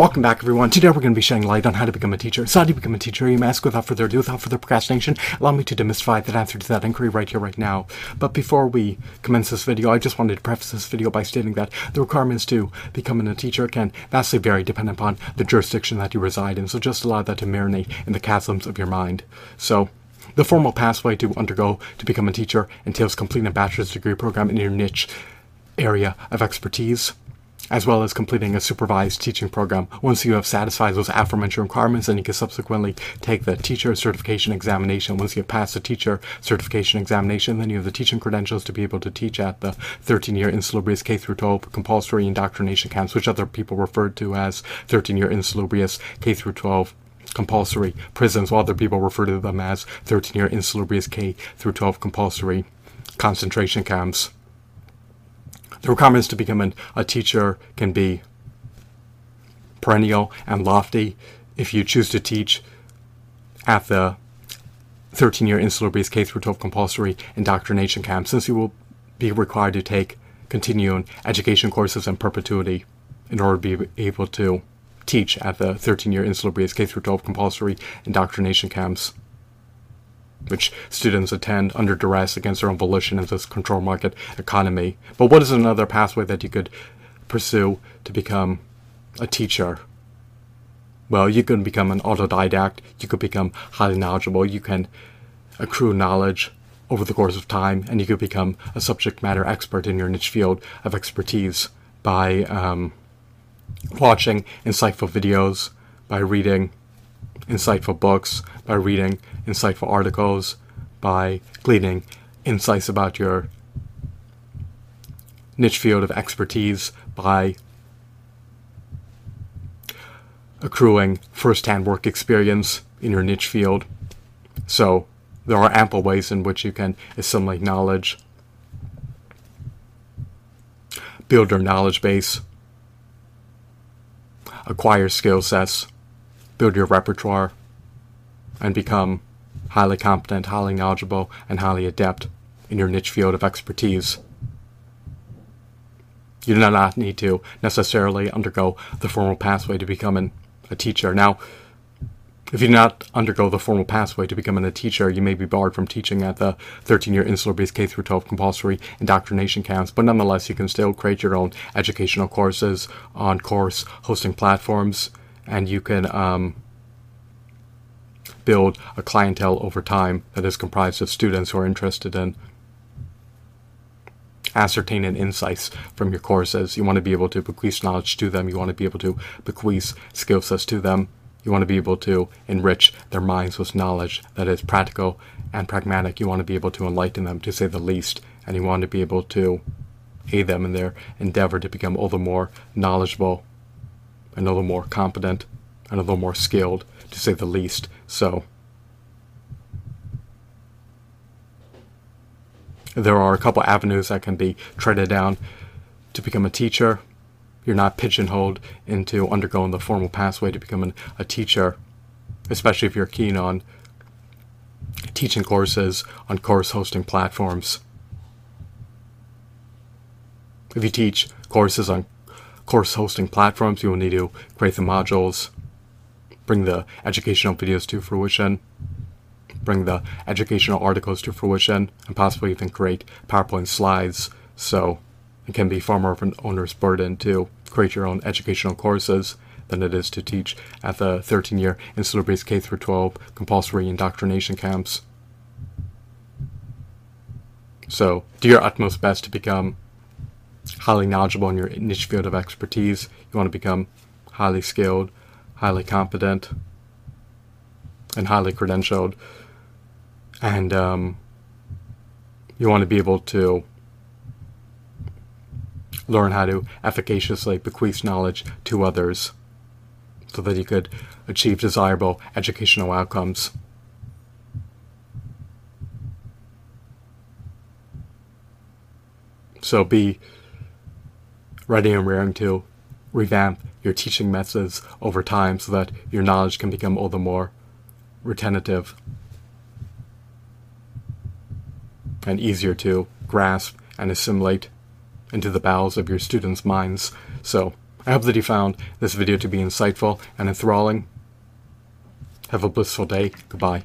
Welcome back, everyone. Today we're going to be shedding light on how to become a teacher. So, how do you become a teacher? You ask without further ado, without further procrastination. Allow me to demystify that answer to that inquiry right here, right now. But before we commence this video, I just wanted to preface this video by stating that the requirements to becoming a teacher can vastly vary depending upon the jurisdiction that you reside in. So, just allow that to marinate in the chasms of your mind. So, the formal pathway to undergo to become a teacher entails completing a bachelor's degree program in your niche area of expertise as well as completing a supervised teaching program. Once you have satisfied those aforementioned requirements, then you can subsequently take the teacher certification examination. Once you have passed the teacher certification examination, then you have the teaching credentials to be able to teach at the 13-year insalubrious K through 12 compulsory indoctrination camps, which other people referred to as 13-year insalubrious K through 12 compulsory prisons, while other people refer to them as 13-year insalubrious K through 12 compulsory concentration camps. The requirements to become an, a teacher can be perennial and lofty. If you choose to teach at the 13 year insalubrious K through 12 compulsory indoctrination camp, since you will be required to take continuing education courses in perpetuity in order to be able to teach at the 13 year insalubrious K through 12 compulsory indoctrination camps which students attend under duress against their own volition in this control market economy. But what is another pathway that you could pursue to become a teacher? Well, you can become an autodidact, you could become highly knowledgeable, you can accrue knowledge over the course of time, and you could become a subject matter expert in your niche field of expertise by um, watching insightful videos, by reading insightful books, by reading insightful articles, by gleaning insights about your niche field of expertise, by accruing first-hand work experience in your niche field. So there are ample ways in which you can assimilate knowledge, build your knowledge base, acquire skill sets, build your repertoire, and become highly competent, highly knowledgeable, and highly adept in your niche field of expertise. You do not need to necessarily undergo the formal pathway to becoming a teacher. Now, if you do not undergo the formal pathway to becoming a teacher, you may be barred from teaching at the 13-year insular-based K through 12 compulsory indoctrination camps, but nonetheless, you can still create your own educational courses on course hosting platforms and you can um, build a clientele over time that is comprised of students who are interested in ascertaining insights from your courses. You want to be able to bequeath knowledge to them. You want to be able to bequeath skill sets to them. You want to be able to enrich their minds with knowledge that is practical and pragmatic. You want to be able to enlighten them, to say the least. And you want to be able to aid them in their endeavor to become all the more knowledgeable and all the more competent and all the more skilled, to say the least. So, there are a couple avenues that can be treaded down to become a teacher. You're not pigeonholed into undergoing the formal pathway to becoming a teacher, especially if you're keen on teaching courses on course hosting platforms. If you teach courses on course hosting platforms, you will need to create the modules, bring the educational videos to fruition, bring the educational articles to fruition, and possibly even create PowerPoint slides. So it can be far more of an owner's burden to create your own educational courses than it is to teach at the 13-year insular-based K through 12 compulsory indoctrination camps. So do your utmost best to become highly knowledgeable in your niche field of expertise. You want to become highly skilled, highly competent, and highly credentialed. And um, you want to be able to learn how to efficaciously bequeath knowledge to others so that you could achieve desirable educational outcomes. So be ready and raring to revamp your teaching methods over time so that your knowledge can become all the more retentive and easier to grasp and assimilate into the bowels of your students' minds. So I hope that you found this video to be insightful and enthralling. Have a blissful day. Goodbye.